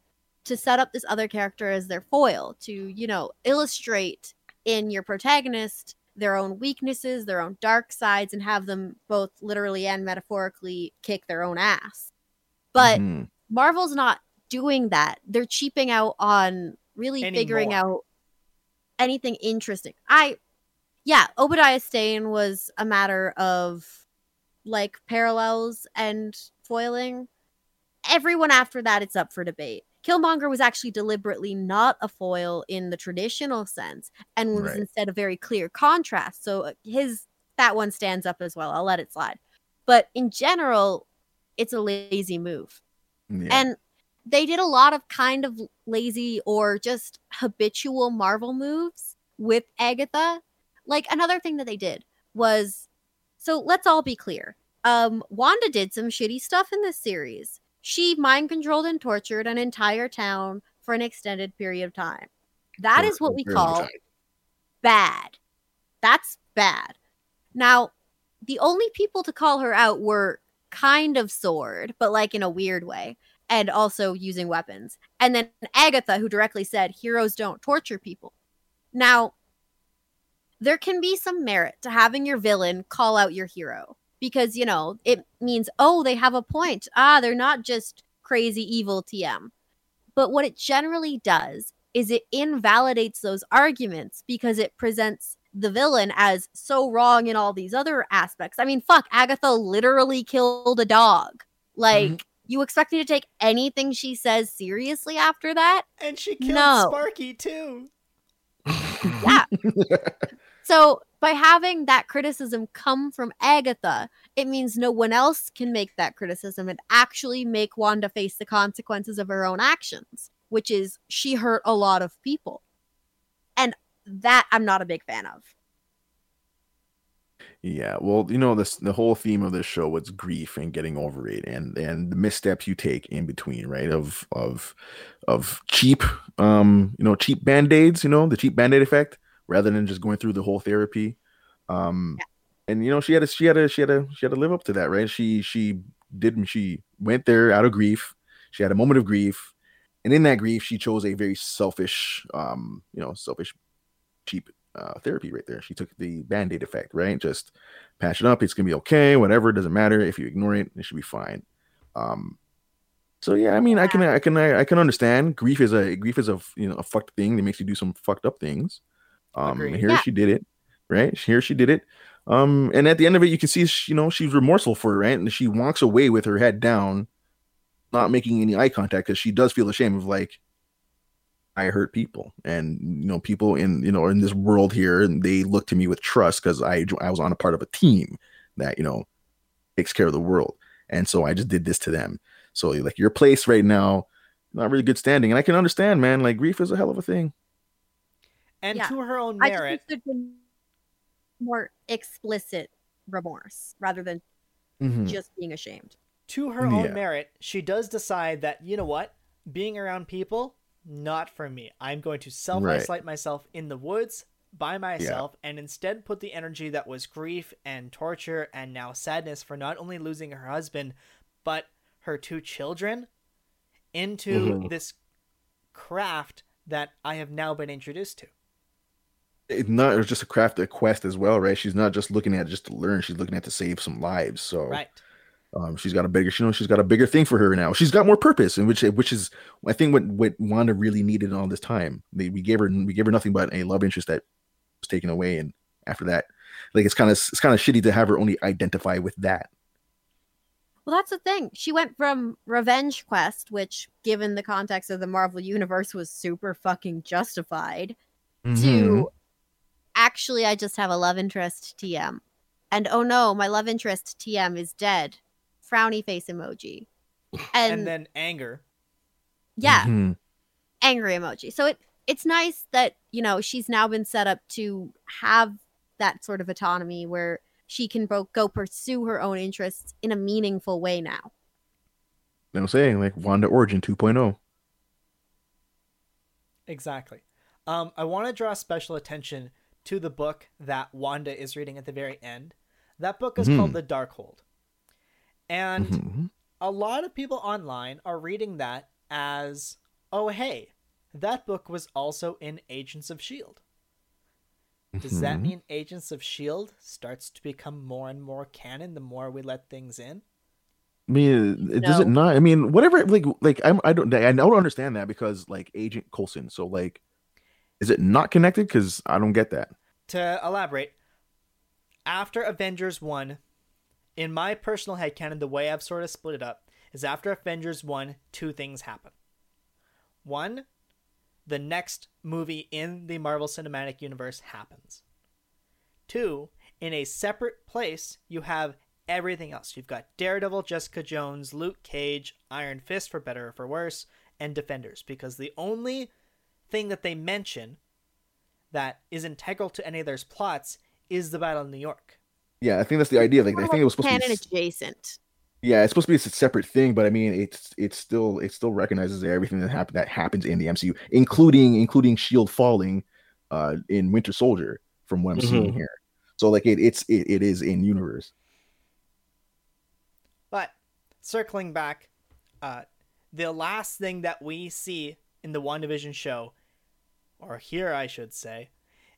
to set up this other character as their foil, to, you know, illustrate in your protagonist their own weaknesses, their own dark sides, and have them both literally and metaphorically kick their own ass. But
Mhm.
Marvel's not doing that. They're cheaping out on really figuring out anything interesting. I, yeah, Obadiah Stane was a matter of like parallels and foiling. Everyone after that, it's up for debate. Killmonger was actually deliberately not a foil in the traditional sense and was
Right.
instead a very clear contrast. So uh, his that one stands up as well. I'll let it slide. But in general, it's a lazy move.
Yeah.
And they did a lot of kind of lazy or just habitual Marvel moves with Agatha. Like another thing that they did was so let's all be clear. Um Wanda did some shitty stuff in this series. She mind controlled and tortured an entire town for an extended period of time. That is what we call bad. That's bad. Now, the only people to call her out were kind of Sword, but like in a weird way, and also using weapons. And then Agatha, who directly said, heroes don't torture people. Now, there can be some merit to having your villain call out your hero because, you know, it means, oh, they have a point. Ah, they're not just crazy evil TM. But what it generally does is it invalidates those arguments because it presents the villain as so wrong in all these other aspects. I mean, fuck, Agatha literally killed a dog. Like, you expect me to take anything she says seriously after that?
And she killed
No.
Sparky too.
Yeah. so, by having that criticism come from Agatha, it means no one else can make that criticism and actually make Wanda face the consequences of her own actions, which is she hurt a lot of people. And that I'm not a big fan of.
Yeah, well, you know, this the whole theme of this show was grief and getting over it, and and the missteps you take in between, right? Of of of cheap, um, you know, cheap band aids, you know, the cheap band aid effect, rather than just going through the whole therapy. Um, and you know, she had to, she had to, she had to, she had to live up to that, right? She she didn't, she went there out of grief. She had a moment of grief, and in that grief, she chose a very selfish, um, you know, selfish, cheap uh, therapy right there. She took the band aid effect, right? Just patch it up. It's gonna be okay. Whatever. It doesn't matter if you ignore it. It should be fine. Um. So yeah, I mean, I can, I can, I, I can understand. Grief is a grief is a you know a fucked thing that makes you do some fucked up things. Um.
Agreed.
Here
Yeah.
she did it, right? Here she did it. Um. And at the end of it, you can see, she- you know, she's remorseful for it, right? And she walks away with her head down, not making any eye contact because she does feel ashamed of like, I hurt people, and you know, people in you know in this world here, and they look to me with trust because I I was on a part of a team that you know takes care of the world, and so I just did this to them. So like your place right now, not really good standing, and I can understand, man. Like grief is a hell of a thing.
And
Yeah.
to her own
I just
merit,
wish there'd been more explicit remorse rather than
Mhm.
just being ashamed.
to her own
Yeah.
merit, she does decide that, you know what? Being around people, not for me. I'm going to self isolate myself in the woods by myself and instead put the energy that was grief and torture and now sadness for not only losing her husband, but her two children into
Mhm.
this craft that I have now been introduced to.
It's not it's just a craft a quest as well, right? She's not just looking at it just to learn; she's looking at it to save some lives. So
Right.
Um, she's got a bigger, you know, she's got a bigger thing for her now. She's got more purpose, and which, which is, I think, what what Wanda really needed all this time. They, we gave her, we gave her nothing but a love interest that was taken away, and after that, like it's kind of, it's kind of shitty to have her only identify with that.
Well, that's the thing. She went from Revenge Quest, which, given the context of the Marvel Universe, was super fucking justified,
Mm-hmm.
to actually, I just have a love interest TM. And oh no, my love interest TM is dead. Frowny face emoji. And,
And, then anger.
yeah,
Mhm.
angry emoji. So it it's nice that, you know, she's now been set up to have that sort of autonomy where she can bo- go pursue her own interests in a meaningful way now.
You I'm saying? Like Wanda Origin oh. 2.0.
Exactly. Um, I want to draw special attention to the book that Wanda is reading at the very end. That book is
Mhm.
called The Darkhold. And
Mhm.
a lot of people online are reading that as, oh, hey, that book was also in Agents of S.H.I.E.L.D. Does that
Mhm.
mean Agents of S.H.I.E.L.D. starts to become more and more canon the more we let things in?
I mean, it does it not? I mean, whatever. Like, like I'm, I don't, I don't understand that because like Agent Coulson. So like, is it not connected? Because I don't get that.
to elaborate, after Avengers 1, in my personal headcanon, the way I've sort of split it up is after Avengers 1, two things happen. One, the next movie in the Marvel Cinematic Universe happens. Two, in a separate place, you have everything else. You've got Daredevil, Jessica Jones, Luke Cage, Iron Fist for better or for worse, and Defenders. Because the only thing that they mention that is integral to any of their plots is the Battle in New York.
Yeah, I think that's the idea. Like, I think it was supposed to
canon
be.
adjacent.
Yeah, it's supposed to be a separate thing, but I mean, it's it's still it still recognizes everything that happened that happens in the MCU, including including Shield falling, uh, in Winter Soldier, from what I'm seeing
Mhm.
here. So like it it's it, it is in universe.
But circling back, uh, the last thing that we see in the WandaVision show, or here I should say,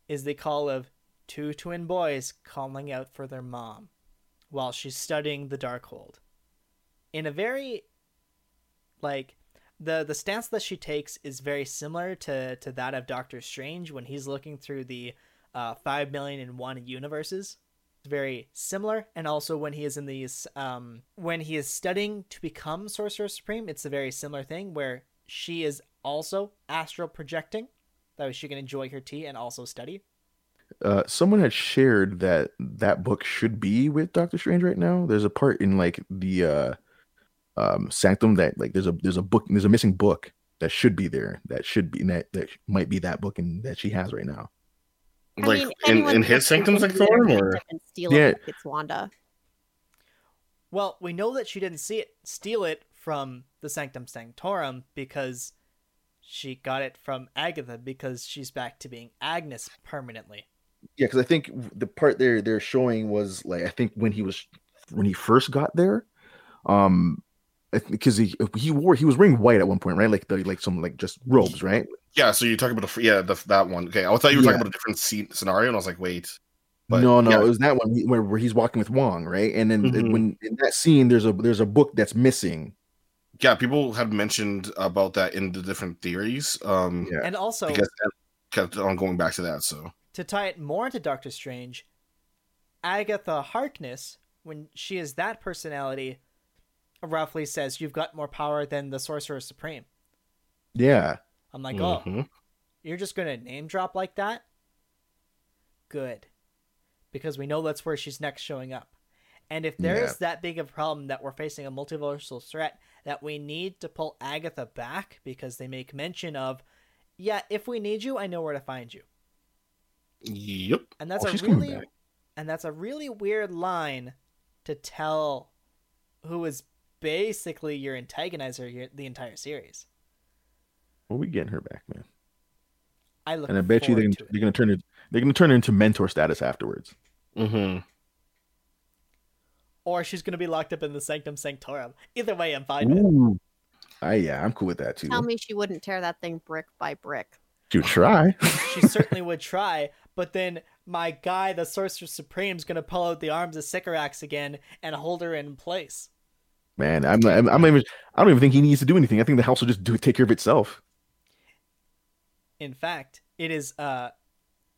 is the call of two twin boys calling out for their mom while she's studying the Darkhold. In a very like the the stance that she takes is very similar to to that of Doctor Strange when he's looking through the uh, five million and one universes very similar and also when he is in these um when he is studying to become sorcerer supreme it's a very similar thing where she is also astral projecting that way she can enjoy her tea and also study
Uh, someone had shared that that book should be with Doctor Strange right now. There's a part in like the uh, um, Sanctum that like there's a there's a book there's a missing book that should be there that should be that that might be that book and that she has right now.
I
like
mean,
in, in his sanctum
fucking
sanctorum, or
to steal
Yeah.
it, it's Wanda.
well we know that she didn't see it steal it from the sanctum sanctorum because she got it from agatha because she's back to being agnes permanently
Yeah, because I think the part they're they're showing was like I think when he was when he first got there, um, because he he wore he was wearing white at one point, right? Like the like some like just robes, right?
yeah. So you're talking about the yeah the, that one. Okay, I thought you were
Yeah.
talking about a different scene, scenario, and I was like, wait. But,
no, no,
yeah.
it was that one where, where he's walking with Wong, right? And then
Mhm.
when in that scene, there's a there's a book that's missing.
Yeah, people had mentioned about that in the different theories. Um,
Yeah.
and also
because I kept on going back to that. So
to tie it more into Doctor Strange, Agatha Harkness, when she is that personality, roughly says you've got more power than the Sorcerer Supreme.
Yeah,
I'm like, oh,
Mhm.
you're just gonna name drop like that? Good, because we know that's where she's next showing up. And if there is
Yeah.
that big of a problem that we're facing a multiversal threat, that we need to pull Agatha back because they make mention of, yeah, if we need you, I know where to find you.
Yep.
And that's
Oh,
a really and that's a really weird line to tell who is basically your antagonizer your, the entire series.
Well, we getting her back, man.
I look
And I bet you they're, gonna- they're gonna turn it. They're gonna turn it into mentor status afterwards.
hmm
or she's gonna be locked up in the Sanctum Sanctorum. Either way, I'm fine with.
Ooh. I yeah, I'm cool with that too.
Tell me she wouldn't tear that thing brick by brick.
You try.
She certainly would try, but then my guy, the Sorcerer Supreme's gonna pull out the arms of Cyttorak again and hold her in place.
Man, I'm I'm, I'm even. I don't even think he needs to do anything. I think the house will just do take care of itself.
In fact, it is uh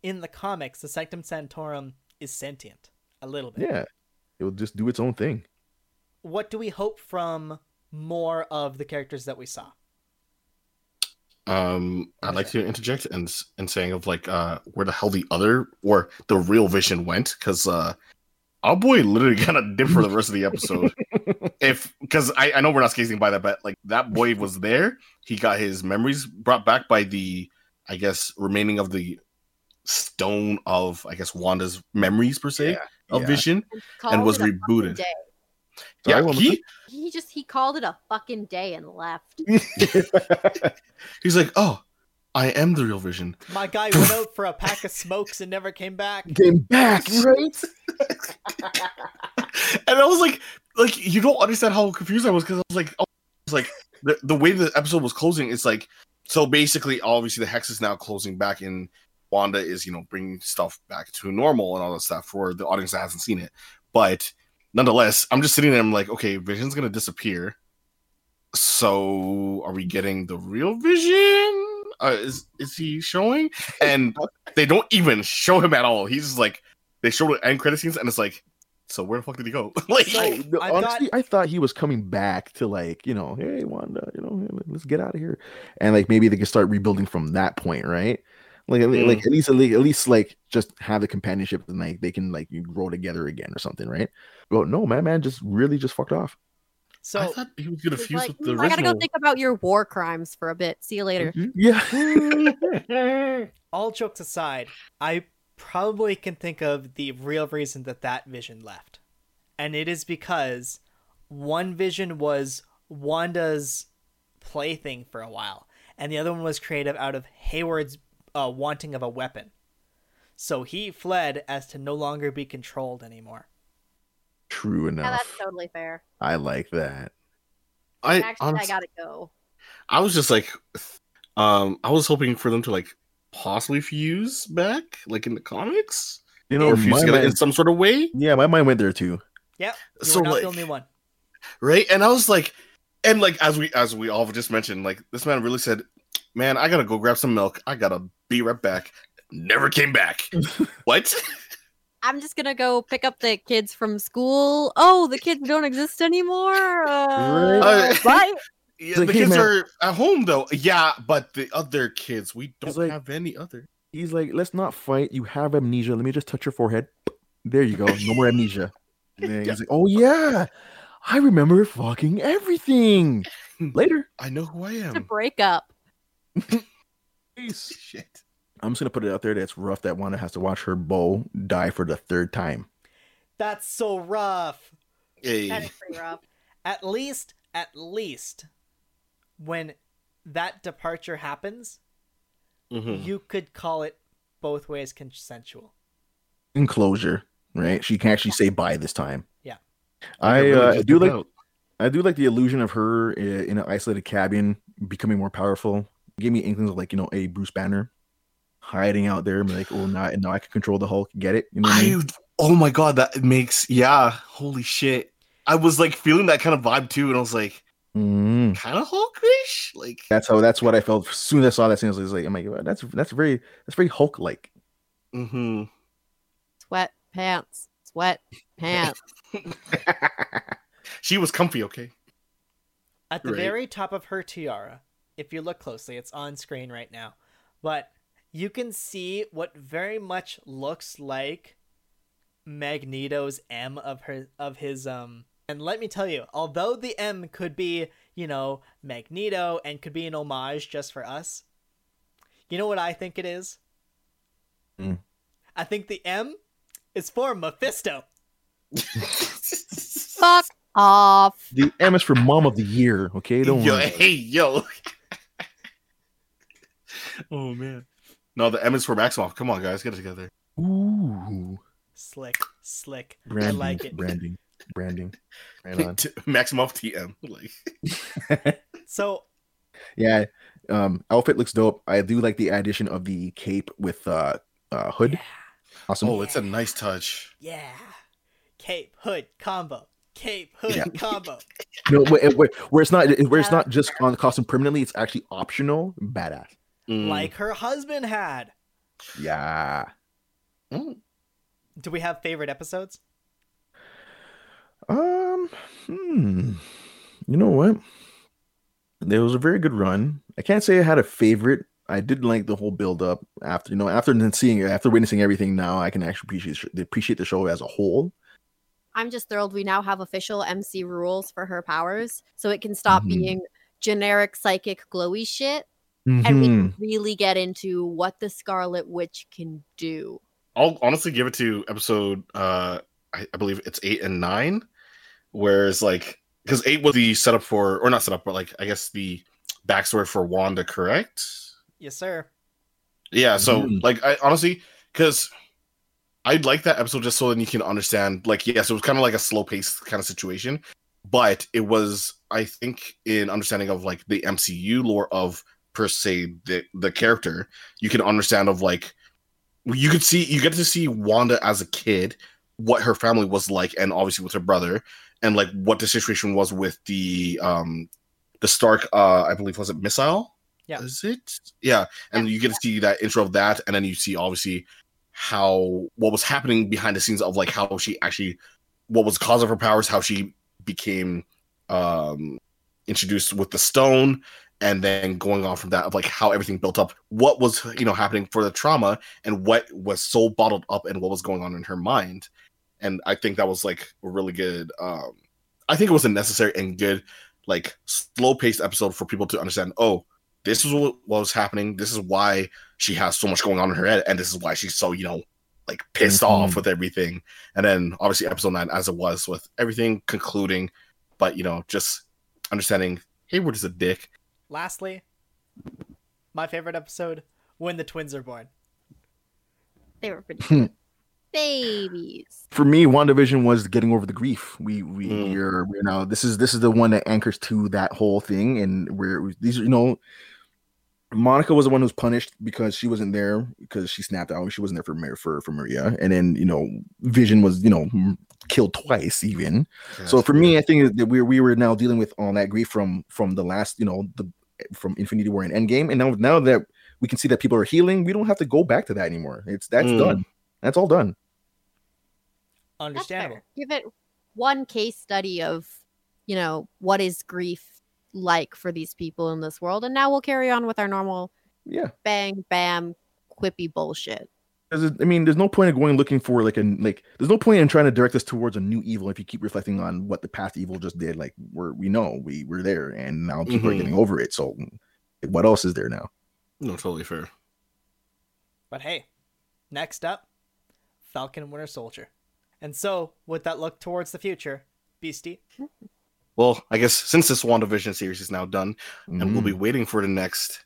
in the comics, the Sanctum Sanctorum is sentient a little bit.
Yeah, it will just do its own thing.
What do we hope from more of the characters that we saw?
Um, I'd like to interject and and saying of like uh where the hell the other or the real Vision went because uh our boy literally kind of dipped for the rest of the episode. if because I I know we're not skating by that, but like that boy was there. He got his memories brought back by the I guess remaining of the stone of I guess Wanda's memories per se of
yeah.
Vision and was
it a fucking
rebooted.
day.
Yeah, he
He just he called it a fucking day and left.
he's like, oh, I am the real Vision.
My guy went out for a pack of smokes and never came back.
Came back, right?
and I was like, like you don't understand how confused I was because I was like, oh, it's like the the way the episode was closing. It's like so basically, obviously the hex is now closing back, and Wanda is you know bringing stuff back to normal and all that stuff for the audience that hasn't seen it. But nonetheless, I'm just sitting there. I'm like, okay, Vision's gonna disappear. So are we getting the real Vision? Uh, is is he showing? And they don't even show him at all. He's just like they show the end credit scenes, and it's like, so where the fuck did he go? like,
So-
I, the-
I've got-
honestly, I thought he was coming back to like, you know, hey Wanda, you know, let's get out of here, and like maybe they can start rebuilding from that point, right? Like, at
Mm.
like at least, at least, at least, like just have the companionship and like they can like grow together again or something, right? But no, man, man, just really just fucked off.
So I
So
thought he was gonna fuse
like,
with the
"Mm, I gotta go think about your war crimes for a bit. See you later.
Yeah,
all jokes aside, I probably can think of the real reason that that vision left. And it is because one vision was Wanda's plaything for a while, and the other one was created out of Hayward's uh, wanting of a weapon. So he fled as to no longer be controlled anymore.
true enough.
Yeah,
enough.
that's totally fair.
I like that.
I
Actually, I gotta go.
I was just like, um, I was hoping for them to like possibly fuse back, like in the comics,
You know,
or fuse
my
together in some sort of way.
yeah, my mind went there too.
Yep, you
So
were not
like,
the only one.
right? And I was like, and like as we as we all just mentioned, like this man really said, "Man, I gotta go grab some milk. I gotta be right back." Never came back. what?
I'm just gonna go pick up the kids from school. Oh, the kids don't exist anymore. Uh,
Right.
bye.
Yeah,
like,
the
"Hey,
kids
man."
are at home though. Yeah, but the other kids, we don't
like-
have any other.
He's like, let's not fight. You have amnesia. Let me just touch your forehead. There you go. No more amnesia. And he's like, oh yeah, I remember fucking everything. Later.
I know who I
To
am.
break up.
Shit.
I'm just gonna put it out there that it's rough that Wanda has to watch her beau die for the third time.
That's so rough.
Hey.
That is pretty rough.
At least, at least, when that departure happens,
Mhm.
you could call it both ways consensual.
Enclosure, right? She can actually say bye this time.
Yeah.
I
really
uh,
just
do
took
like
out.
I do like the illusion of her in an isolated cabin becoming more powerful. Gave me inklings of like you know a Bruce Banner hiding out there, and like oh now now I can control the Hulk. Get it? You know what I mean?
Oh my god, that makes yeah, holy shit. I was like feeling that kind of vibe too, and I was like,
Mm.
kind of Hulkish, like
That's how. That's what I felt as soon as I saw that scene. I was like, "Oh my god, that's that's very that's very Hulk like."
hmm
Sweat pants. Sweat pants.
she was comfy, okay.
At the
Right.
very top of her tiara, if you look closely, it's on screen right now, but you can see what very much looks like Magneto's M of her of his um and let me tell you, although the M could be, you know, Magneto and could be an homage just for us, you know what I think it is?
Hmm.
I think the M is for Mephisto.
Fuck off.
The M is for Mom of the Year. Okay, don't
yo,
worry.
hey, yo. Oh man. No, the M is for Maximoff. Come on, guys, get it together.
Ooh,
Slick, slick.
branding,
I like it.
branding, branding. Right on.
T- Maximoff TM. Like,
So
yeah, um, outfit looks dope. I do like the addition of the cape with uh, uh hood.
yeah,
Awesome.
oh, it's a nice touch.
yeah. Cape hood combo. Cape hood
Yeah.
combo.
no, where, where, where it's not where it's not just on the costume permanently. It's actually optional. Badass.
Mm.
Like her husband had.
Yeah.
Mm.
Do we have favorite episodes?
Um. Hmm. You know what? There was a very good run. I can't say I had a favorite. I did like the whole build up after you know after seeing after witnessing everything. Now I can actually appreciate appreciate the show as a whole.
I'm just thrilled we now have official MC rules for her powers, so it can stop
Mhm.
being generic psychic glowy shit, and we can really get into what the Scarlet Witch can do.
I'll honestly give it to episode uh I, I believe it's eight and nine. Whereas like because eight was the setup for or not setup, but like I guess the backstory for Wanda, correct?
Yes, sir.
Yeah, so
Mhm.
like I honestly because I'd like that episode just so then you can understand like yes, it was kind of like a slow paced kind of situation, but it was I think in understanding of like the MCU lore of per se the the character, you can understand of like you could see you get to see Wanda as a kid, what her family was like, and obviously with her brother, and like what the situation was with the um the Stark uh I believe was it missile?
Yeah.
Is it? Yeah. And you get to see that intro of that, and then you see obviously how what was happening behind the scenes of like how she actually what was the cause of her powers, how she became um introduced with the stone, and then going on from that of like how everything built up, what was you know happening for the trauma, and what was so bottled up, and what was going on in her mind. And I think that was like a really good. um I think it was a necessary and good, like slow paced episode for people to understand. Oh, this is what, what was happening. This is why she has so much going on in her head, and this is why she's so you know like pissed
Mhm.
off with everything. And then obviously episode nine, as it was with everything concluding, but you know just understanding Hayward is a dick.
Lastly, my favorite episode when the twins are born.
They were pretty good. babies.
For me, WandaVision was getting over the grief. We we
Mm.
we're, we're now this is this is the one that anchors to that whole thing, and we're these are you know. Monica was the one who was punished because she wasn't there because she snapped out. She wasn't there for for for Maria, and then you know Vision was you know killed twice even. so for me, I think that we we were now dealing with all that grief from from the last you know the from Infinity War and Endgame, and now now that we can see that people are healing, we don't have to go back to that anymore. It's that's
Mm.
done. That's all done.
Understandable.
Give it one case study of, you know, what is grief like for these people in this world, and now we'll carry on with our normal
Yeah.
bang bam quippy bullshit.
'Cause I mean, there's no point in going looking for like a like. There's no point in trying to direct us towards a new evil if you keep reflecting on what the past evil just did. Like we're we know we were there, and now people are
Mhm.
getting over it. So, what else is there now?
no, totally fair.
But hey, next up, Falcon and Winter Soldier. And so, with that look towards the future, Beastie,
Well, I guess since this WandaVision series is now done, and we'll be
Mm,
waiting for the next,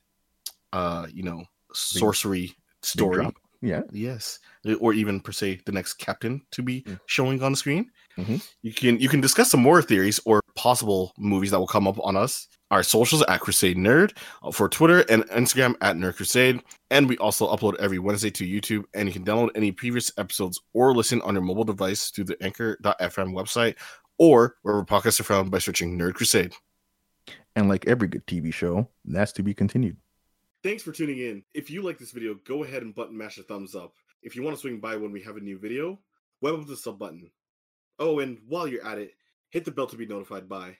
uh, you know, sorcery
big
story.
drop. Yeah.
Yes, or even per se the next captain to be
Mm.
showing on the screen.
Mhm.
You can you can discuss some more theories or possible movies that will come up on us. Our socials at Crusade Nerd uh, for Twitter and Instagram at Nerd Crusade, and we also upload every Wednesday to YouTube. And you can download any previous episodes or listen on your mobile device through the Anchor.fm website or wherever podcasts are found by searching Nerd Crusade.
And like every good TV show, that's to be continued.
Thanks for tuning in. If you like this video, go ahead and button mash a thumbs up. If you want to swing by when we have a new video, web up the sub button. Oh, and while you're at it, hit the bell to be notified by.